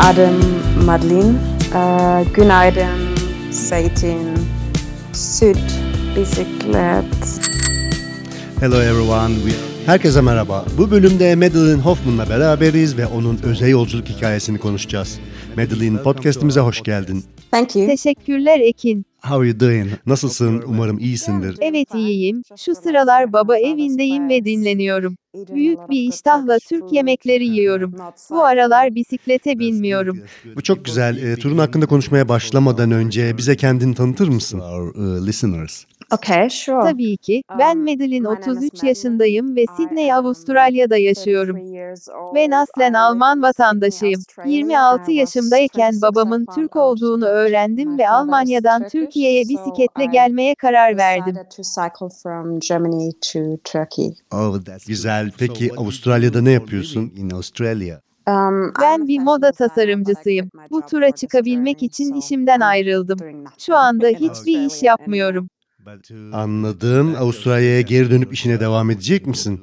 adım Madeline. Ee, günaydın, zeytin, süt, bisiklet. Hello everyone. We... Herkese merhaba. Bu bölümde Madeline Hoffman'la beraberiz ve onun özel yolculuk hikayesini konuşacağız. Madeline podcast'imize hoş geldin. Thank you. Teşekkürler Ekin. How are you doing? Nasılsın? Umarım iyisindir. Evet iyiyim. Şu sıralar baba evindeyim ve dinleniyorum. Büyük bir iştahla Türk yemekleri yiyorum. Bu aralar bisiklete binmiyorum. Bu çok güzel. E, turun hakkında konuşmaya başlamadan önce bize kendini tanıtır mısın? our uh, listeners. Okay, sure. Tabii ki. Ben Madeline 33 yaşındayım ve Sydney, Avustralya'da yaşıyorum. Ben aslen Alman vatandaşıyım. 26 yaşımdayken babamın Türk olduğunu öğrendim ve Almanya'dan Türkiye'ye bisikletle gelmeye karar verdim. Oh, that's Güzel. Peki Avustralya'da ne yapıyorsun? in Australia. Ben bir moda tasarımcısıyım. Bu tura çıkabilmek için işimden ayrıldım. Şu anda hiçbir iş yapmıyorum. Anladım. Avustralya'ya geri dönüp işine devam edecek misin?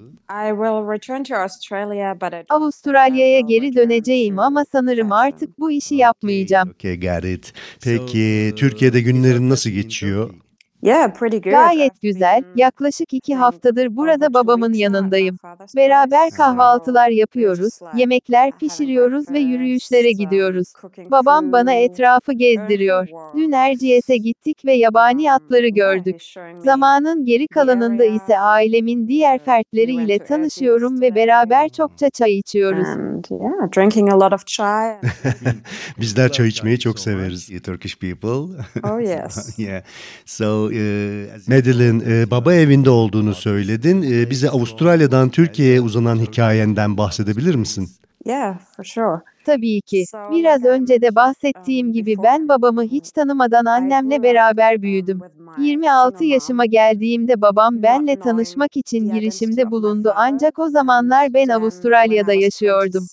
Avustralya'ya geri döneceğim ama sanırım artık bu işi yapmayacağım. Okay, got it. Peki Türkiye'de günlerin nasıl geçiyor? Yeah, pretty good. Gayet güzel. Yaklaşık iki haftadır burada babamın yanındayım. Beraber kahvaltılar yapıyoruz, yemekler pişiriyoruz ve yürüyüşlere gidiyoruz. Babam bana etrafı gezdiriyor. Dün Erciyes'e gittik ve yabani atları gördük. Zamanın geri kalanında ise ailemin diğer fertleriyle tanışıyorum ve beraber çokça çay içiyoruz. And yeah, drinking a lot of chai. Bizler çay içmeyi çok severiz. You Turkish people. Oh yes. yeah. So, uh, Madeline, e, baba evinde olduğunu söyledin. E, bize Avustralya'dan Türkiye'ye uzanan hikayenden bahsedebilir misin? Yeah, for sure. Tabii ki. Biraz önce de bahsettiğim gibi ben babamı hiç tanımadan annemle beraber büyüdüm. 26 yaşıma geldiğimde babam benle tanışmak için girişimde bulundu ancak o zamanlar ben Avustralya'da yaşıyordum.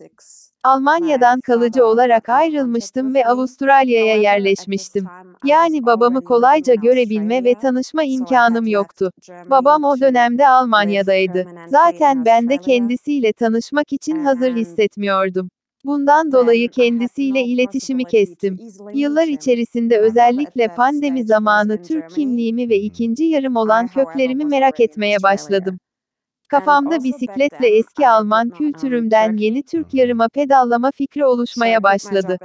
Almanya'dan kalıcı olarak ayrılmıştım ve Avustralya'ya yerleşmiştim. Yani babamı kolayca görebilme ve tanışma imkanım yoktu. Babam o dönemde Almanya'daydı. Zaten ben de kendisiyle tanışmak için hazır hissetmiyordum. Bundan dolayı kendisiyle iletişimi kestim. Yıllar içerisinde özellikle pandemi zamanı Türk kimliğimi ve ikinci yarım olan köklerimi merak etmeye başladım. Kafamda bisikletle eski Alman kültürümden yeni Türk yarıma pedallama fikri oluşmaya başladı.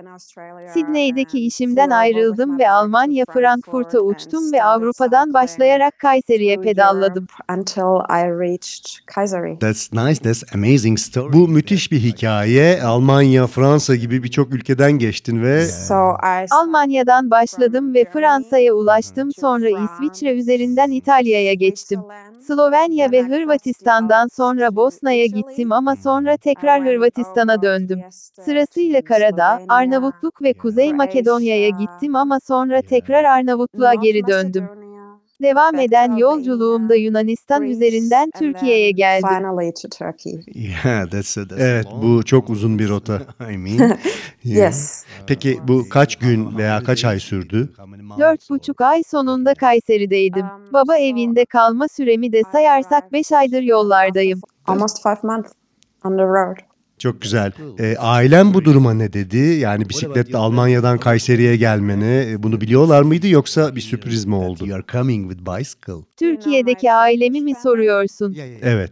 Sydney'deki işimden ayrıldım ve Almanya Frankfurt'a uçtum ve Avrupa'dan başlayarak Kayseri'ye pedalladım. Until I reached Kayseri. That's nice. That's amazing story. Bu müthiş bir hikaye. Almanya, Fransa gibi birçok ülkeden geçtin ve Almanya'dan başladım ve Fransa'ya ulaştım sonra İsviçre üzerinden İtalya'ya geçtim. Slovenya ve Hırvatistan'dan sonra Bosna'ya gittim ama sonra tekrar Hırvatistan'a döndüm. Sırasıyla Karadağ, Arnavutluk ve Kuzey Makedonya'ya gittim ama sonra tekrar Arnavutluğa geri döndüm. Devam eden yolculuğumda Yunanistan üzerinden Türkiye'ye geldim. Finally to Turkey. Yeah, that's, a, that's a evet bu çok uzun bir rota. I mean, Yes. Peki bu kaç gün veya kaç ay sürdü? Dört buçuk ay sonunda Kayseri'deydim. Baba evinde kalma süremi de sayarsak beş aydır yollardayım. Almost five months on the road. Çok güzel. Ee, ailen bu duruma ne dedi? Yani bisikletle Almanya'dan Kayseri'ye gelmeni e, bunu biliyorlar mıydı yoksa bir sürpriz mi oldu? You are coming with bicycle. Türkiye'deki ailemi mi soruyorsun? Evet.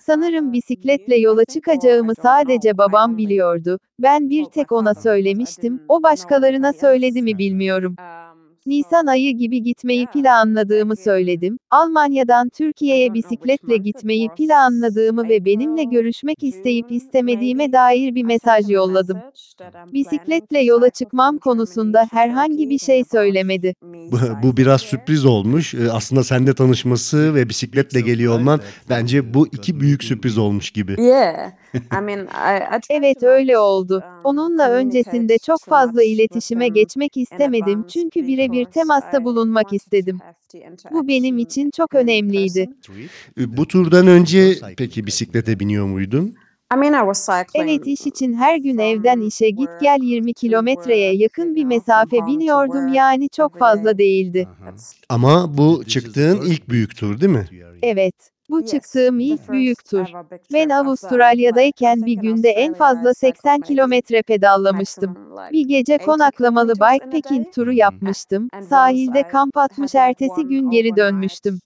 Sanırım bisikletle yola çıkacağımı sadece babam biliyordu. Ben bir tek ona söylemiştim. O başkalarına söyledi mi bilmiyorum. Nisan ayı gibi gitmeyi planladığımı söyledim. Almanya'dan Türkiye'ye bisikletle gitmeyi planladığımı ve benimle görüşmek isteyip istemediğime dair bir mesaj yolladım. Bisikletle yola çıkmam konusunda herhangi bir şey söylemedi. Bu, biraz sürpriz olmuş. Ee, Aslında seninle tanışması ve bisikletle geliyor olman bence bu iki büyük sürpriz olmuş gibi. Yeah. I mean, I, I tried Evet öyle oldu. um, Onunla öncesinde çok fazla iletişime geçmek istemedim çünkü birebir temasta bulunmak istedim. Bu benim için çok önemliydi. Ee, Bu turdan önce peki bisiklete biniyor muydun? I mean, I was cycling. Evet iş için her gün evden işe git gel 20 kilometreye yakın bir mesafe biniyordum yani çok fazla değildi. Ama bu çıktığın ilk büyük tur değil mi? Evet. Bu çıktığım ilk büyük tur. Ben Avustralya'dayken bir günde en fazla 80 kilometre pedallamıştım. Bir gece konaklamalı bikepacking turu yapmıştım. Sahilde kamp atmış ertesi gün geri dönmüştüm.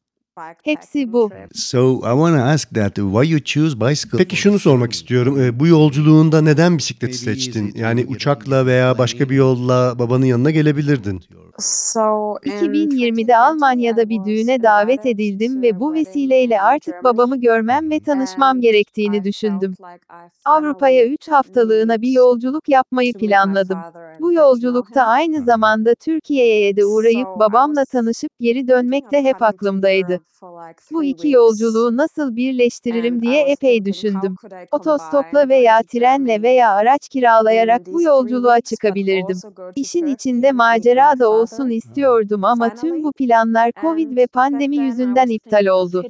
Hepsi bu. So I want to ask that why you choose bicycle? Peki şunu sormak istiyorum. E, bu yolculuğunda neden bisikleti seçtin? Yani uçakla veya başka bir yolla babanın yanına gelebilirdin. 2020'de Almanya'da bir düğüne davet edildim ve bu vesileyle artık babamı görmem ve tanışmam gerektiğini düşündüm. Avrupa'ya 3 haftalığına bir yolculuk yapmayı planladım. Bu yolculukta aynı zamanda Türkiye'ye de uğrayıp babamla tanışıp geri dönmek de hep aklımdaydı. Bu iki yolculuğu nasıl birleştiririm diye epey düşündüm. Otostopla veya trenle veya araç kiralayarak bu yolculuğa çıkabilirdim. İşin içinde macera da olsun istiyordum ama tüm bu planlar Covid ve pandemi yüzünden iptal oldu.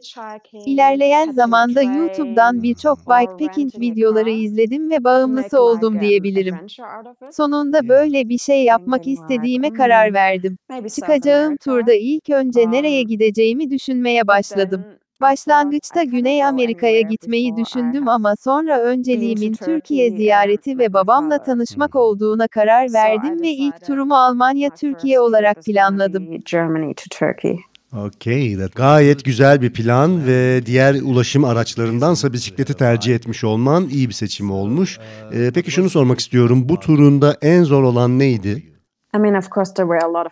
İlerleyen zamanda YouTube'dan birçok bikepacking videoları izledim ve bağımlısı oldum diyebilirim. Sonunda böyle bir şey yapmak istediğime karar verdim. Çıkacağım turda ilk önce nereye gideceğimi düşünmeye başladım. Başlangıçta Güney Amerika'ya gitmeyi düşündüm ama sonra önceliğimin Türkiye ziyareti ve babamla tanışmak olduğuna karar verdim ve ilk turumu Almanya-Türkiye olarak planladım. Okay, that Gayet güzel bir plan ve diğer ulaşım araçlarındansa bisikleti tercih etmiş olman iyi bir seçim olmuş. E, peki şunu sormak istiyorum. Bu turunda en zor olan neydi?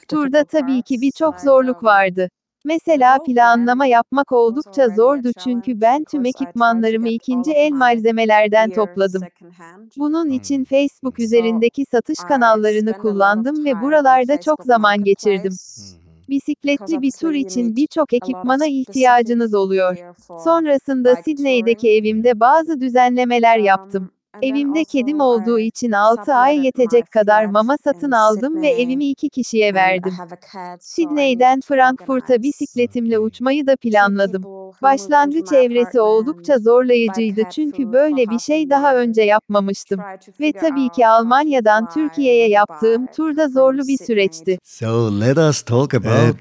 Turda tabii ki birçok zorluk vardı. Mesela planlama yapmak oldukça zordu çünkü ben tüm ekipmanlarımı ikinci el malzemelerden topladım. Bunun için Facebook üzerindeki satış kanallarını kullandım ve buralarda çok zaman geçirdim. Bisikletli bir tur için birçok ekipmana ihtiyacınız oluyor. Sonrasında Sydney'deki evimde bazı düzenlemeler yaptım. Evimde kedim olduğu için 6 ay yetecek kadar mama satın aldım ve evimi 2 kişiye verdim. Sydney'den Frankfurt'a bisikletimle uçmayı da planladım. Başlangıç evresi oldukça zorlayıcıydı çünkü böyle bir şey daha önce yapmamıştım. Ve tabii ki Almanya'dan Türkiye'ye yaptığım turda zorlu bir süreçti. So let us talk about Evet.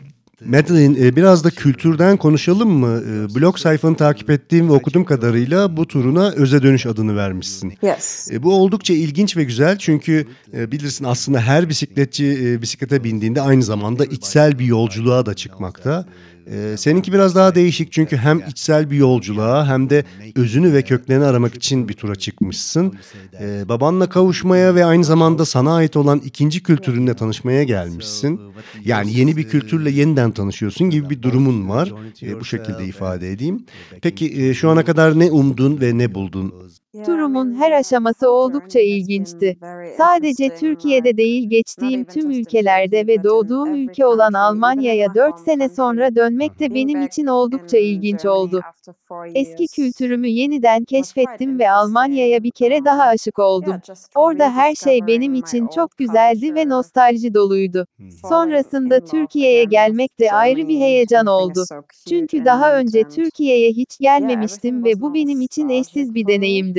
Madeline e, biraz da kültürden konuşalım mı? E, Blog sayfanı takip ettiğim ve okuduğum kadarıyla bu turuna Öze Dönüş adını vermişsin. Yes. E, bu oldukça ilginç ve güzel çünkü bilirsin aslında her bisikletçi bisiklete bindiğinde aynı zamanda içsel bir yolculuğa da çıkmakta. E, seninki biraz daha değişik çünkü hem içsel bir yolculuğa hem de özünü ve köklerini aramak için bir tura çıkmışsın. E, babanla kavuşmaya ve aynı zamanda sana ait olan ikinci kültürünle tanışmaya gelmişsin. Yani yeni bir kültürle yeniden tanışıyorsun gibi bir durumun var. E, bu şekilde ifade edeyim. Peki e, şu ana kadar ne umdun ve ne buldun? Turumun her aşaması oldukça ilginçti. Sadece Türkiye'de değil geçtiğim tüm ülkelerde ve doğduğum ülke olan Almanya'ya 4 sene sonra dönmek de benim için oldukça ilginç oldu. Eski kültürümü yeniden keşfettim ve Almanya'ya bir kere daha aşık oldum. Orada her şey benim için çok güzeldi ve nostalji doluydu. Sonrasında Türkiye'ye gelmek de ayrı bir heyecan oldu. Çünkü daha önce Türkiye'ye hiç gelmemiştim ve bu benim için eşsiz bir deneyimdi.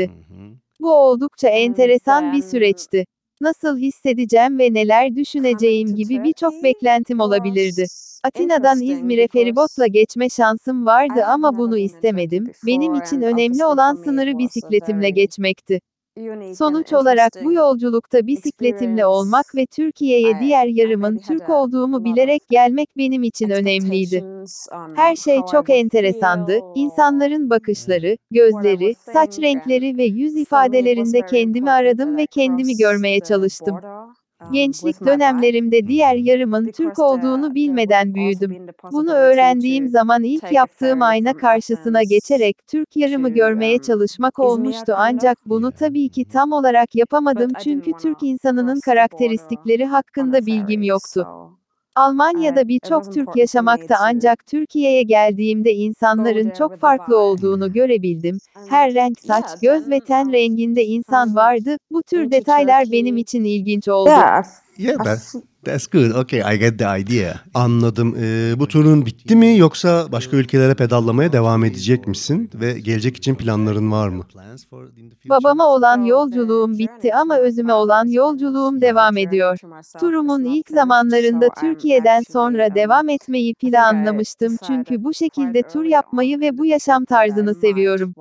Bu oldukça enteresan bir süreçti. Nasıl hissedeceğim ve neler düşüneceğim gibi birçok beklentim olabilirdi. Atina'dan İzmir'e feribotla geçme şansım vardı ama bunu istemedim. Benim için önemli olan sınırı bisikletimle geçmekti. Sonuç olarak bu yolculukta bisikletimle olmak ve Türkiye'ye diğer yarımın Türk olduğumu bilerek gelmek benim için önemliydi. Her şey çok enteresandı. İnsanların bakışları, gözleri, saç renkleri ve yüz ifadelerinde kendimi aradım ve kendimi görmeye çalıştım. Gençlik dönemlerimde diğer yarımın Türk olduğunu bilmeden büyüdüm. Bunu öğrendiğim zaman ilk yaptığım ayna karşısına geçerek Türk yarımı görmeye çalışmak olmuştu. ancak bunu tabii ki tam olarak yapamadım çünkü Türk insanının karakteristikleri hakkında bilgim yoktu. Almanya'da birçok Türk yaşamakta ancak Türkiye'ye geldiğimde insanların çok farklı olduğunu görebildim. Her renk saç, göz ve ten renginde insan vardı. Bu tür detaylar benim için ilginç oldu. Yeah, that's that's good. Okay, I get the idea. Anladım. Ee, bu turun bitti mi yoksa başka ülkelere pedallamaya devam edecek misin? Ve gelecek için planların var mı? Babama olan yolculuğum bitti ama özüme olan yolculuğum devam ediyor. Turumun ilk zamanlarında Türkiye'den sonra devam etmeyi planlamıştım çünkü bu şekilde tur yapmayı ve bu yaşam tarzını seviyorum.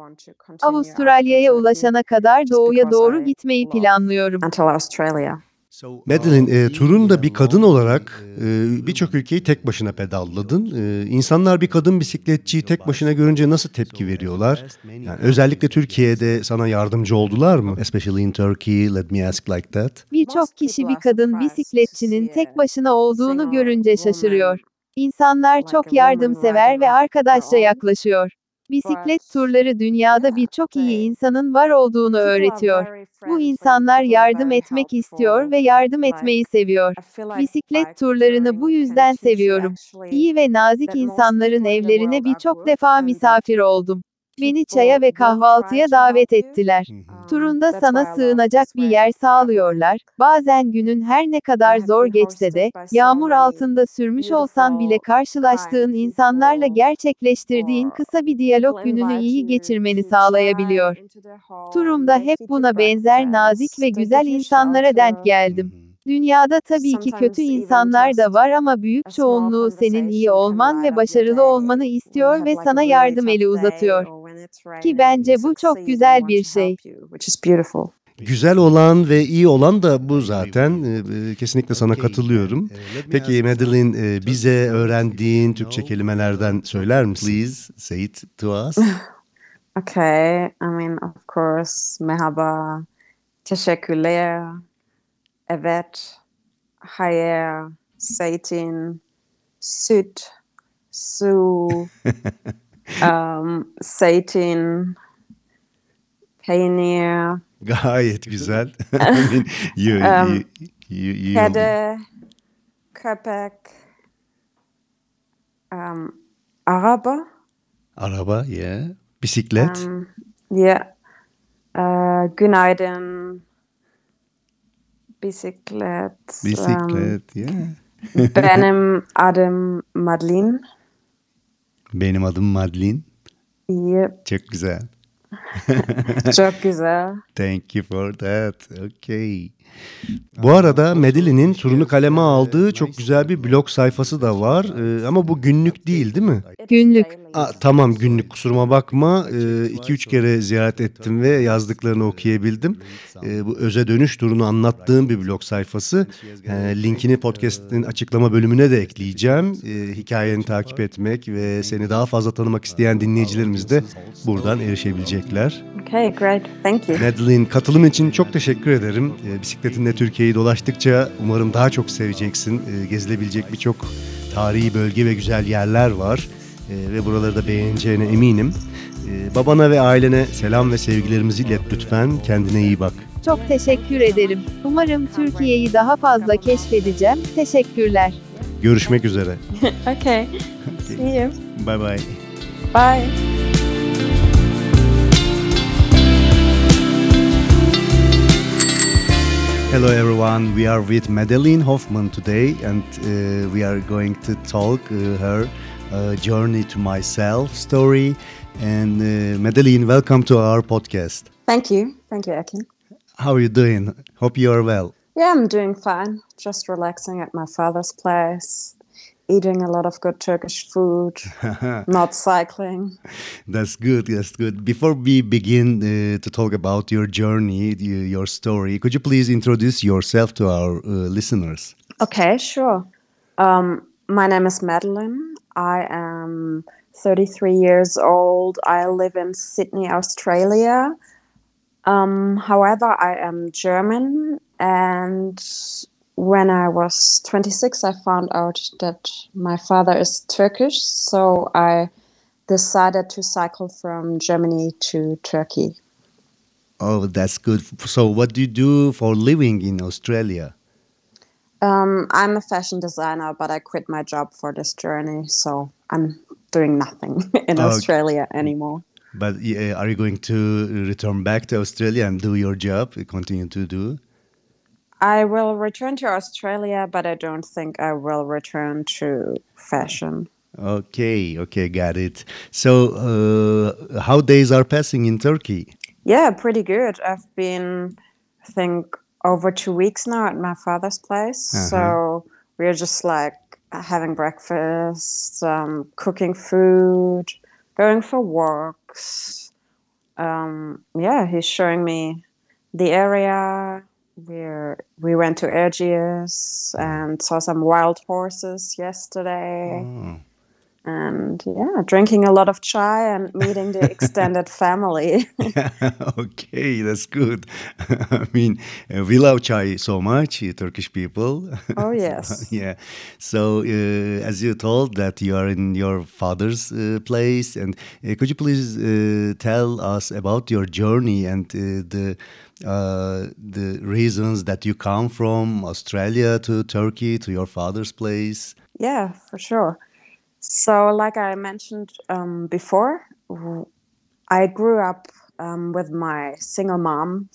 Avustralya'ya ulaşana kadar doğuya doğru gitmeyi planlıyorum. Madeline, e, turun da bir kadın olarak e, birçok ülkeyi tek başına pedalladın. E, insanlar bir kadın bisikletçiyi tek başına görünce nasıl tepki veriyorlar? Yani özellikle Türkiye'de sana yardımcı oldular mı? Especially in Turkey, let me ask like that. Birçok kişi bir kadın bisikletçinin tek başına olduğunu görünce şaşırıyor. İnsanlar çok yardımsever ve arkadaşça yaklaşıyor. Bisiklet turları dünyada birçok iyi insanın var olduğunu öğretiyor. Bu insanlar yardım etmek istiyor ve yardım etmeyi seviyor. Bisiklet turlarını bu yüzden seviyorum. İyi ve nazik insanların evlerine birçok defa misafir oldum. Beni çaya ve kahvaltıya davet ettiler. Turunda sana sığınacak bir yer sağlıyorlar. Bazen günün her ne kadar zor geçse de, yağmur altında sürmüş olsan bile karşılaştığın insanlarla gerçekleştirdiğin kısa bir diyalog gününü iyi geçirmeni sağlayabiliyor. Turumda hep buna benzer nazik ve güzel insanlara denk geldim. Dünyada tabii ki kötü insanlar da var ama büyük çoğunluğu senin iyi olman ve başarılı olmanı istiyor ve sana yardım eli uzatıyor. Ki bence bu çok güzel bir şey. Güzel olan ve iyi olan da bu zaten. E, e, kesinlikle sana katılıyorum. Peki Madeline, e, bize öğrendiğin Türkçe kelimelerden söyler misin? Please say it to us. Okay, I mean, of course, merhaba, teşekkürler, evet, hayır, zeytin, süt, su, um, zeytin, peynir, Gayet güzel. I mean, you, Um, you, you, you, kedi, köpek, um, araba, Araba, yeah. Bisiklet. um, yeah, uh, günaydın, bisiklet, um, Bisiklet, yeah. benim adım Madeline. Benim adım Madeline. Yep, Çok güzel. çok güzel. Thank you for that. Okay. Bu arada Medili'nin turunu kaleme aldığı çok güzel bir blog sayfası da var. Ee, ama bu günlük değil değil mi? Günlük. Aa, tamam günlük kusuruma bakma. 2-3 kere ziyaret ettim ve yazdıklarını okuyabildim. Ee, bu öze dönüş turunu anlattığım bir blog sayfası. Ee, linkini podcast'in açıklama bölümüne de ekleyeceğim. Ee, hikayeni takip etmek ve seni daha fazla tanımak isteyen dinleyicilerimiz de buradan erişebilecekler. Okay, great. Thank you. Madeline katılım için çok teşekkür ederim. Ee, bisikletinle Türkiye'yi dolaştıkça umarım daha çok seveceksin. Ee, gezilebilecek birçok tarihi bölge ve güzel yerler var. Ee, ve buraları da beğeneceğine eminim. Ee, babana ve ailene selam ve sevgilerimizi ilet lütfen. Kendine iyi bak. Çok teşekkür ederim. Umarım Türkiye'yi daha fazla keşfedeceğim. Teşekkürler. Görüşmek üzere. Okay. See you. Bye bye. Bye. Hello everyone, we are with Madeline Hoffman today and uh, we are going to talk uh, her uh, journey to myself story. And uh, Madeline, welcome to our podcast. Thank you. Thank you, Ekin. How are you doing? Hope you are well. Yeah, I'm doing fine. Just relaxing at my father's place, eating a lot of good Turkish food, not cycling. That's good. That's good. Before we begin uh, to talk about your journey, your story, could you please introduce yourself to our uh, listeners? Okay, sure. Um, my name is Madeline. I am 33 years old. I live in Sydney, Australia. Um, however, I am German, and when I was 26, I found out that my father is Turkish, so I decided to cycle from Germany to Turkey. Oh, that's good. So, what do you do for living in Australia? Um, I'm a fashion designer, but I quit my job for this journey, so I'm doing nothing in Okay. Australia anymore. But uh, are you going to return back to Australia and do your job, continue to do? I will return to Australia, but I don't think I will return to fashion. Okay, okay, got it. So, uh, how days are passing in Turkey? Yeah, pretty good. I've been, I think, over two weeks now at my father's place. Uh-huh. So we're just like having breakfast, um, cooking food, going for walks. Um, yeah, he's showing me the area. We're we went to Erciyes and saw some wild horses yesterday. Oh. And yeah, drinking a lot of chai and meeting the extended family. okay, that's good. I mean, uh, we love chai so much, uh, Turkish people. Oh, yes. yeah. So, uh, as you told that you are in your father's uh, place, and uh, could you please uh, tell us about your journey and uh, the uh, the reasons that you come from Australia to Turkey to your father's place? Yeah, for sure. So, like I mentioned um, before, I grew up um, with my single mom,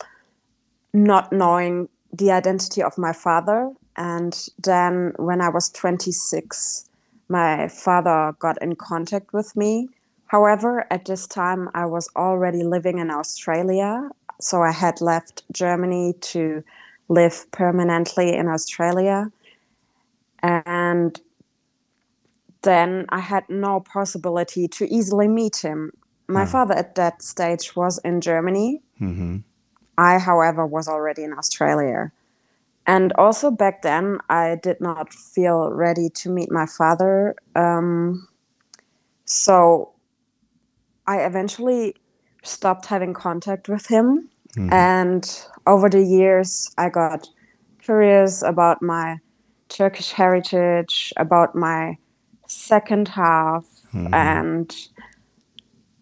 not knowing the identity of my father. And then, when I was 26, my father got in contact with me. However, at this time, I was already living in Australia. So, I had left Germany to live permanently in Australia. And then I had no possibility to easily meet him. My father at that stage was in Germany. hmm I, however, was already in Australia. And also back then, I did not feel ready to meet my father. Um, so I eventually stopped having contact with him. And over the years, I got curious about my Turkish heritage, about my second half. And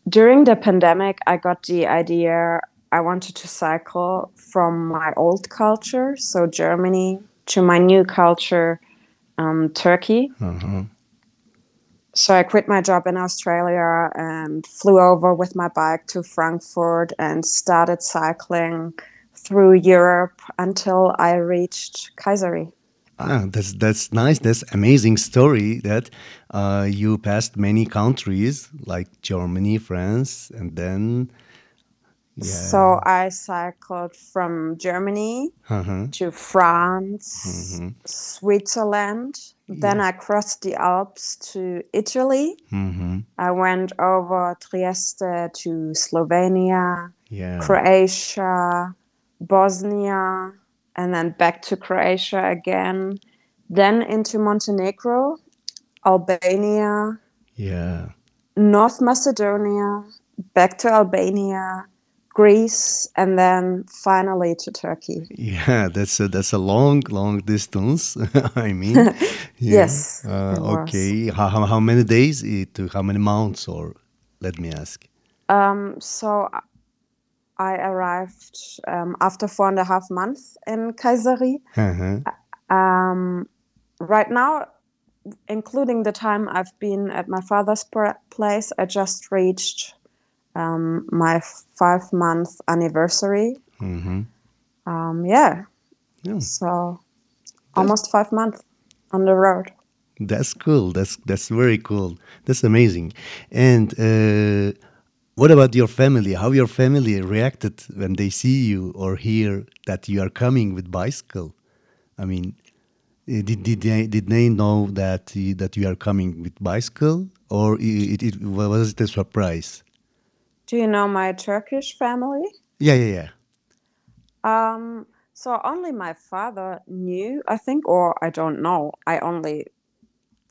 during the pandemic, I got the idea I wanted to cycle from my old culture, so Germany, to my new culture, um, Turkey. Uh-huh. So I quit my job in Australia and flew over with my bike to Frankfurt and started cycling through Europe until I reached Kayseri. Ah, that's that's nice. That's amazing story that uh, you passed many countries like Germany, France, and then yeah. So I cycled from Germany uh-huh. to France, Switzerland. Then I crossed the Alps to Italy. hmm I went over Trieste to Slovenia, Yeah. Croatia, Bosnia, and then back to Croatia again. Then into Montenegro, Albania, yeah. North Macedonia, back to Albania, Greece, and then finally to Turkey. Yeah, that's a, that's a long, long distance. I mean, yeah. Yes, Uh, okay. How, how how many days? It took how many months? Or let me ask. Um, so I arrived um, after four and a half months in Kayseri. Uh-huh. Um, right now, including the time I've been at my father's place, I just reached um, my five month anniversary. hmm Um, yeah, Yeah. so almost five months on the road. That's cool. That's that's very cool. That's amazing. And uh, what about your family? How your family reacted when they see you or hear that you are coming with bicycle? I mean, eh, did did they did they know that you- that you are coming with bicycle, or i- it, it was it a surprise? Do you know my Turkish family? Yeah, yeah, yeah. Um, so only my father knew, I think, or I don't know. I only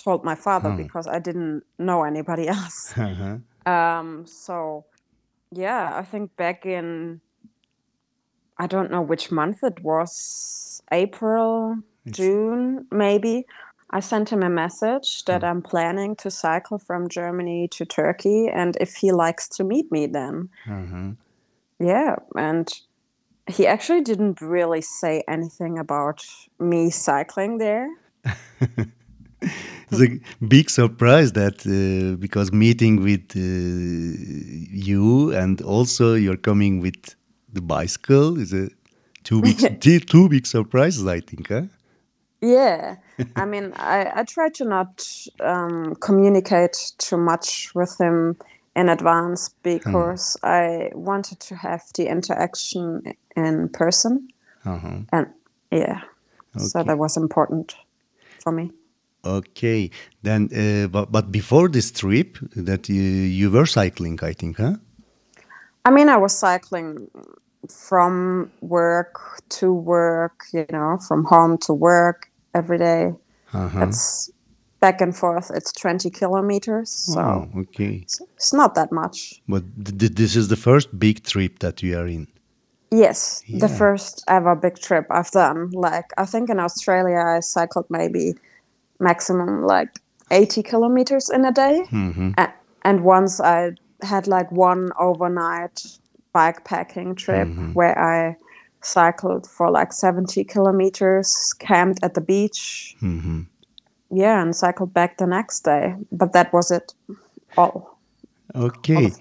told my father because I didn't know anybody else. Uh-huh. Um, so yeah, I think back in I don't know which month it was, April, June, maybe. I sent him a message that I'm planning to cycle from Germany to Turkey and if he likes to meet me then. Uh-huh. Yeah, and he actually didn't really say anything about me cycling there. It's a big surprise that uh, because meeting with uh, you and also you're coming with the bicycle is a Two big, two big surprises, I think, huh? Yeah, I mean, I, I try to not um, communicate too much with him in advance because I wanted to have the interaction in person. Uh-huh. And yeah, so that was important for me. Okay. Then, uh, but, but before this trip, that you, you were cycling, I think, huh? I mean, I was cycling from work to work, you know, from home to work every day. Uh-huh. It's back and forth. It's 20 kilometers. So Oh, okay. it's, it's not that much. But th- th- this is the first big trip that you are in. Yes, the first ever big trip I've done. Like, I think in Australia, I cycled maybe maximum like 80 kilometers in a day. Mhm. A- and once I had like one overnight bikepacking trip where I cycled for like 70 kilometers, camped at the beach. Mhm. Yeah, and cycled back the next day. But that was it all. Okay.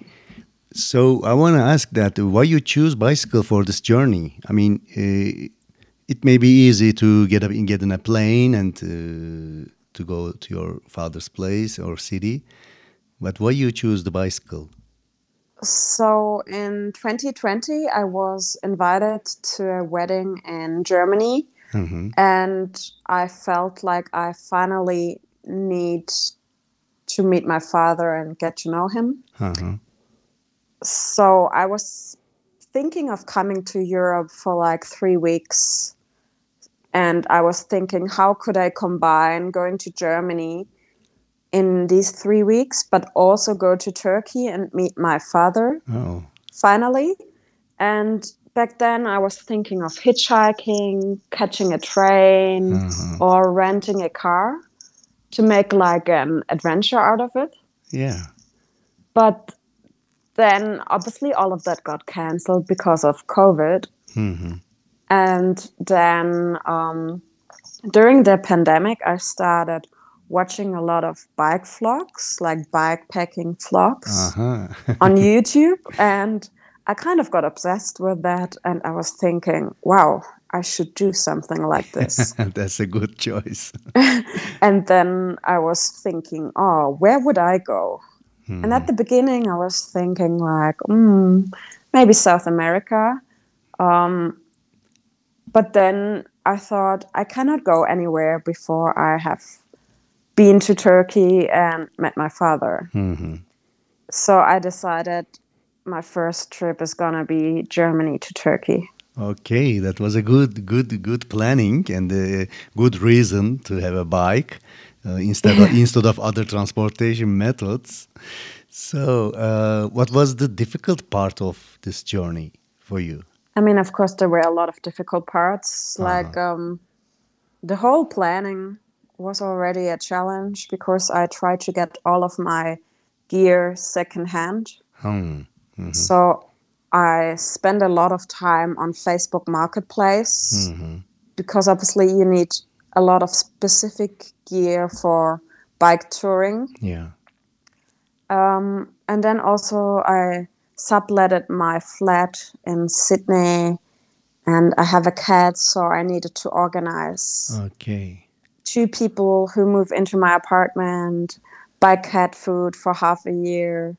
So I want to ask that why you choose bicycle for this journey? I mean, uh, it may be easy to get up, get in a plane and uh, to go to your father's place or city, but why you choose the bicycle? So in 2020, I was invited to a wedding in Germany, Mhm. and I felt like I finally need to meet my father and get to know him. Uh-huh. So I was thinking of coming to Europe for like three weeks, and I was thinking, how could I combine going to Germany in these three weeks, but also go to Turkey and meet my father? Oh, finally. And back then I was thinking of hitchhiking, catching a train, Mhm. or renting a car to make like an adventure out of it. yeah. But then obviously all of that got cancelled because of COVID. Mhm. And then um, during the pandemic, I started watching a lot of bike vlogs, like bike packing vlogs. Uh-huh. on YouTube and I kind of got obsessed with that and I was thinking, wow, I should do something like this. That's a good choice. and then I was thinking, oh, where would I go? And at the beginning, I was thinking, like, mm, maybe South America. Um, but then I thought, I cannot go anywhere before I have been to Turkey and met my father. Mhm. So I decided my first trip is gonna be Germany to Turkey. Okay, that was a good, good, good planning and a good reason to have a bike uh, instead of instead of other transportation methods. So, uh, what was the difficult part of this journey for you? I mean, of course, there were a lot of difficult parts. Like um, the whole planning was already a challenge because I tried to get all of my gear secondhand. Hmm. So I spend a lot of time on Facebook Marketplace Mhm. because obviously you need a lot of specific gear for bike touring. Yeah. Um, and then also I subletted my flat in Sydney, and I have a cat, so I needed to organize Okay. two people who move into my apartment, buy cat food for half a year,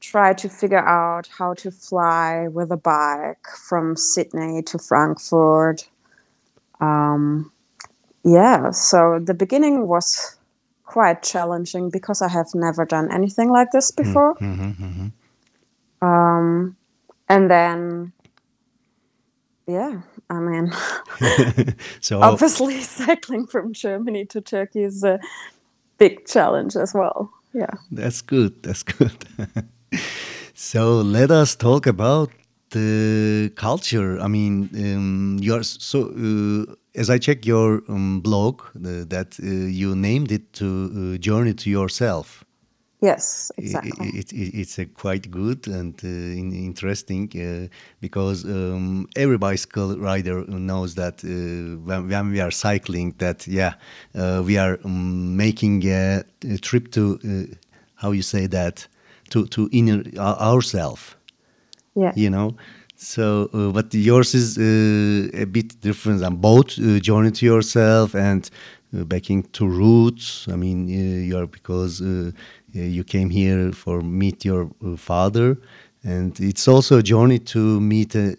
try to figure out how to fly with a bike from Sydney to Frankfurt. Um, yeah, so the beginning was quite challenging because I have never done anything like this before. Mhm, mhm. Um, and then, yeah, I mean, so, obviously cycling from Germany to Turkey is a big challenge as well. Yeah. That's good. That's good. so let us talk about the culture. I mean, um, you are so. Uh, as I check your um, blog, uh, that uh, you named it to uh, journey to yourself. Yes, exactly. It, it, it's a quite good and uh, interesting uh, because um, every bicycle rider knows that uh, when, when we are cycling, that yeah, uh, we are um, making a, a trip to uh, how you say that to to inner our, ourself yeah. you know So, uh, but yours is uh, a bit different. And both uh, journey to yourself and uh, backing to roots. I mean, uh, you're because uh, you came here for meet your uh, father, and it's also a journey to meet a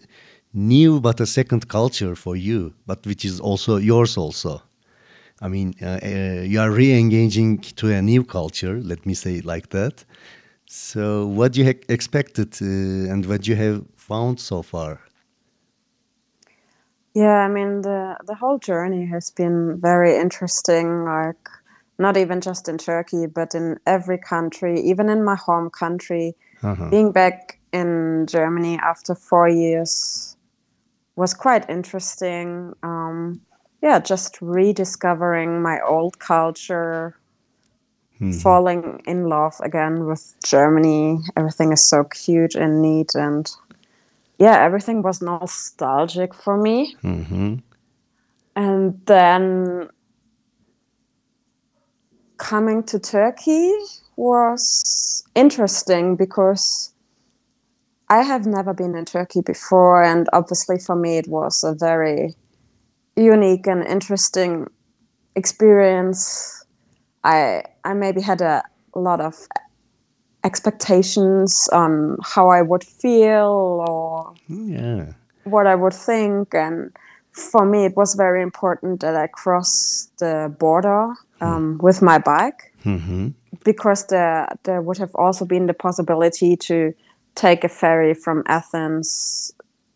new but a second culture for you, but which is also yours also. I mean, uh, uh, you are re-engaging to a new culture. Let me say it like that. So, what you expected uh, and what you have found so far? Yeah, I mean the the whole journey has been very interesting. Like not even just in Turkey, but in every country, even in my home country. Uh-huh. Being back in Germany after four years was quite interesting. Um, yeah, just rediscovering my old culture, falling in love again with Germany. Everything is so cute and neat, and yeah, everything was nostalgic for me. hmm And then coming to Turkey was interesting because I have never been in Turkey before, and obviously for me it was a very unique and interesting experience. I I maybe had a lot of expectations on how I would feel or Yeah. what I would think. And for me, it was very important that I cross the border um, with my bike hmm because there there would have also been the possibility to take a ferry from Athens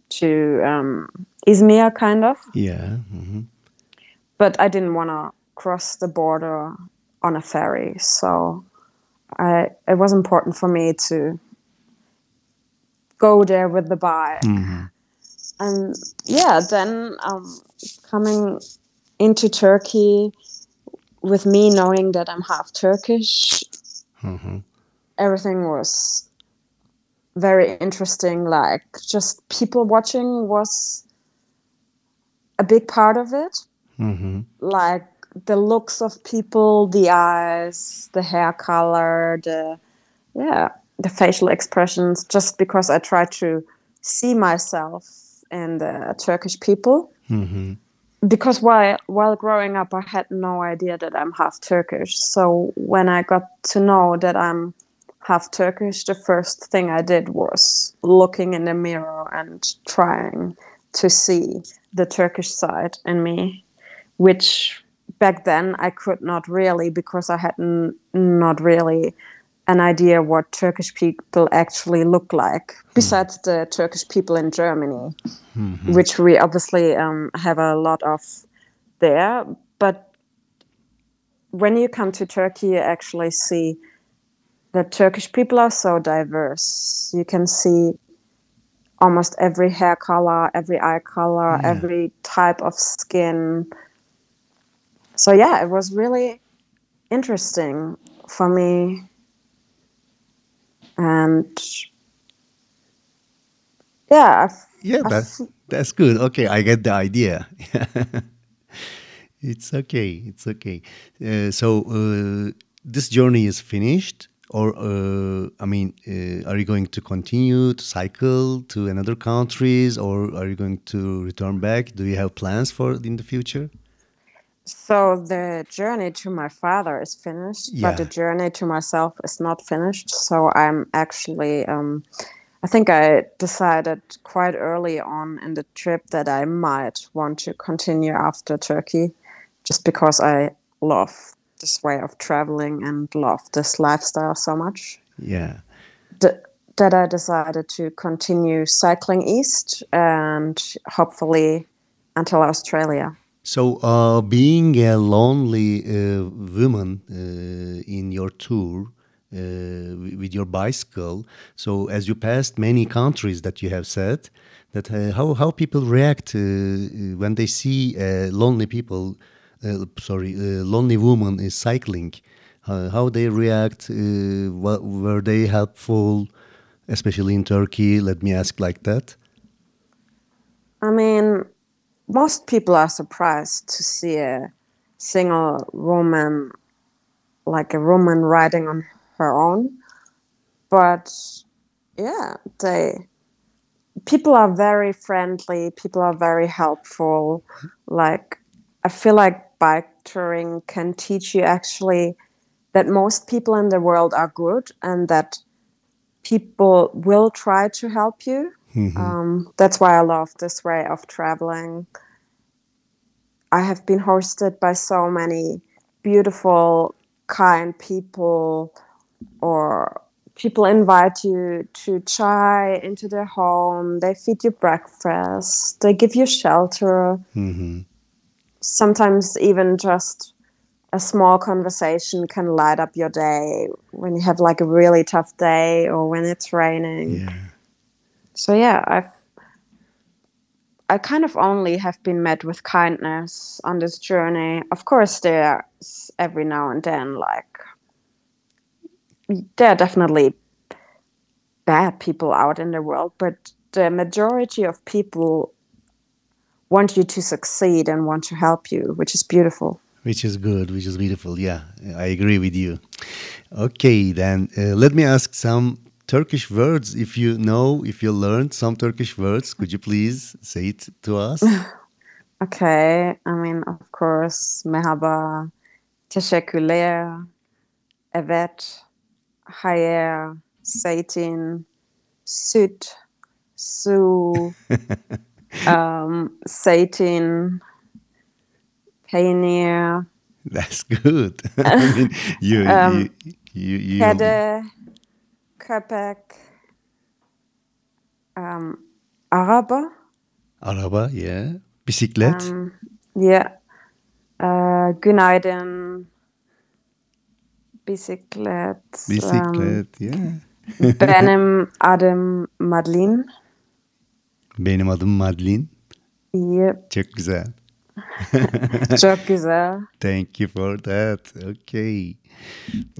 to um, Izmir, kind of. Yeah. hmm But I didn't want to cross the border on a ferry, so I it was important for me to go there with the bike. and yeah, then um, coming into Turkey with me knowing that I'm half Turkish, hmm everything was very interesting. Like just people watching was a big part of it. hmm Like the looks of people, the eyes, the hair color, the yeah, the facial expressions. Just because I try to see myself in the Turkish people. hmm because while while growing up I had no idea that I'm half Turkish. So when I got to know that I'm half Turkish, the first thing I did was looking in the mirror and trying to see the Turkish side in me, which back then I could not really because I had n- not really an idea what Turkish people actually look like, besides the Turkish people in Germany which we obviously um, have a lot of there. But when you come to Turkey, you actually see that Turkish people are so diverse. You can see almost every hair color, every eye color, Yeah. every type of skin. So, yeah, it was really interesting for me. And yeah, I've, Yeah, I that's that's good. Okay, I get the idea. it's okay. It's okay. Uh, so uh, this journey is finished, or uh, I mean, uh, are you going to continue to cycle to another countries, or are you going to return back? Do you have plans for in the future? So the journey to my father is finished, but the journey to myself is not finished. So I'm actually, um, I think I decided quite early on in the trip that I might want to continue after Turkey, just because I love this way of traveling and love this lifestyle so much. Yeah. D- that I decided to continue cycling east and hopefully until Australia. So, uh, being a lonely uh, woman uh, in your tour uh, with your bicycle, so as you passed many countries that you have said, that uh, how how people react uh, when they see lonely people, sorry, lonely woman is cycling, how they react, what, were they helpful, especially in Turkey? Let me ask like that. I mean, most people are surprised to see a single woman, like a woman riding on her own. But yeah, they people are very friendly. People are very helpful. Like I feel like bike touring can teach you actually that most people in the world are good and that people will try to help you. Um, that's why I love this way of traveling. I have been hosted by so many beautiful, kind people, or people invite you to chai into their home. They feed you breakfast. They give you shelter. Mhm. Sometimes even just a small conversation can light up your day when you have like a really tough day or when it's raining. Yeah. So yeah, I've I kind of only have been met with kindness on this journey. Of course, there's every now and then like there are definitely bad people out in the world, but the majority of people want you to succeed and want to help you, which is beautiful. Which is good, which is beautiful. Yeah, I agree with you. Okay, then uh, let me ask some Turkish words. If you know, if you learned some Turkish words, could you please say it to us? Okay, I mean, of course, merhaba, teşekkürler, evet, hayır, zeytin, süt, su, um, zeytin, peynir, That's good. I mean, you, Um, you, you, you, kedi, köpek, um, araba, araba, yeah, bisiklet, um, yeah, uh, günaydın, bisiklet, um, bisiklet, yeah. benim adım Madeline. Benim adım Madlin. Yep, Çok güzel. Çok güzel. Thank you for that. Okay.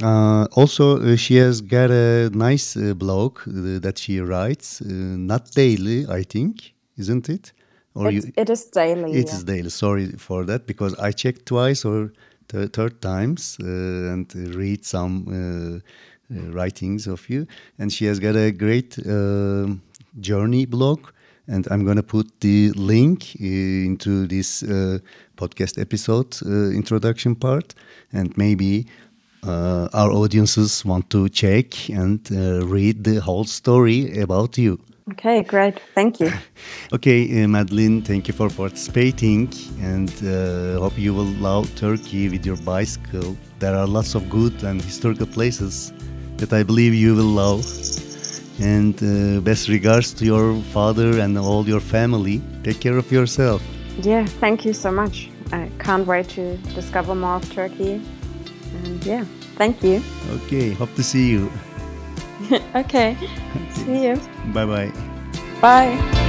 Uh, also, uh, she has got a nice uh, blog uh, that she writes, uh, not daily, I think, isn't it? Or It's, it is daily. It yeah. is daily. Sorry for that because I checked twice or th- third times uh, and read some writings of you. And she has got a great journey blog. And I'm going to put the link into this uh, podcast episode uh, introduction part. And maybe uh, our audiences want to check and uh, read the whole story about you. Okay, great. Thank you. Okay, uh, Madeline, thank you for participating and uh, hope you will love Turkey with your bicycle. There are lots of good and historical places that I believe you will love. And uh, best regards to your father and all your family. Take care of yourself. Yeah, thank you so much. I can't wait to discover more of Turkey. And yeah, thank you. Okay, hope to see you. okay, see you. Bye bye. Bye.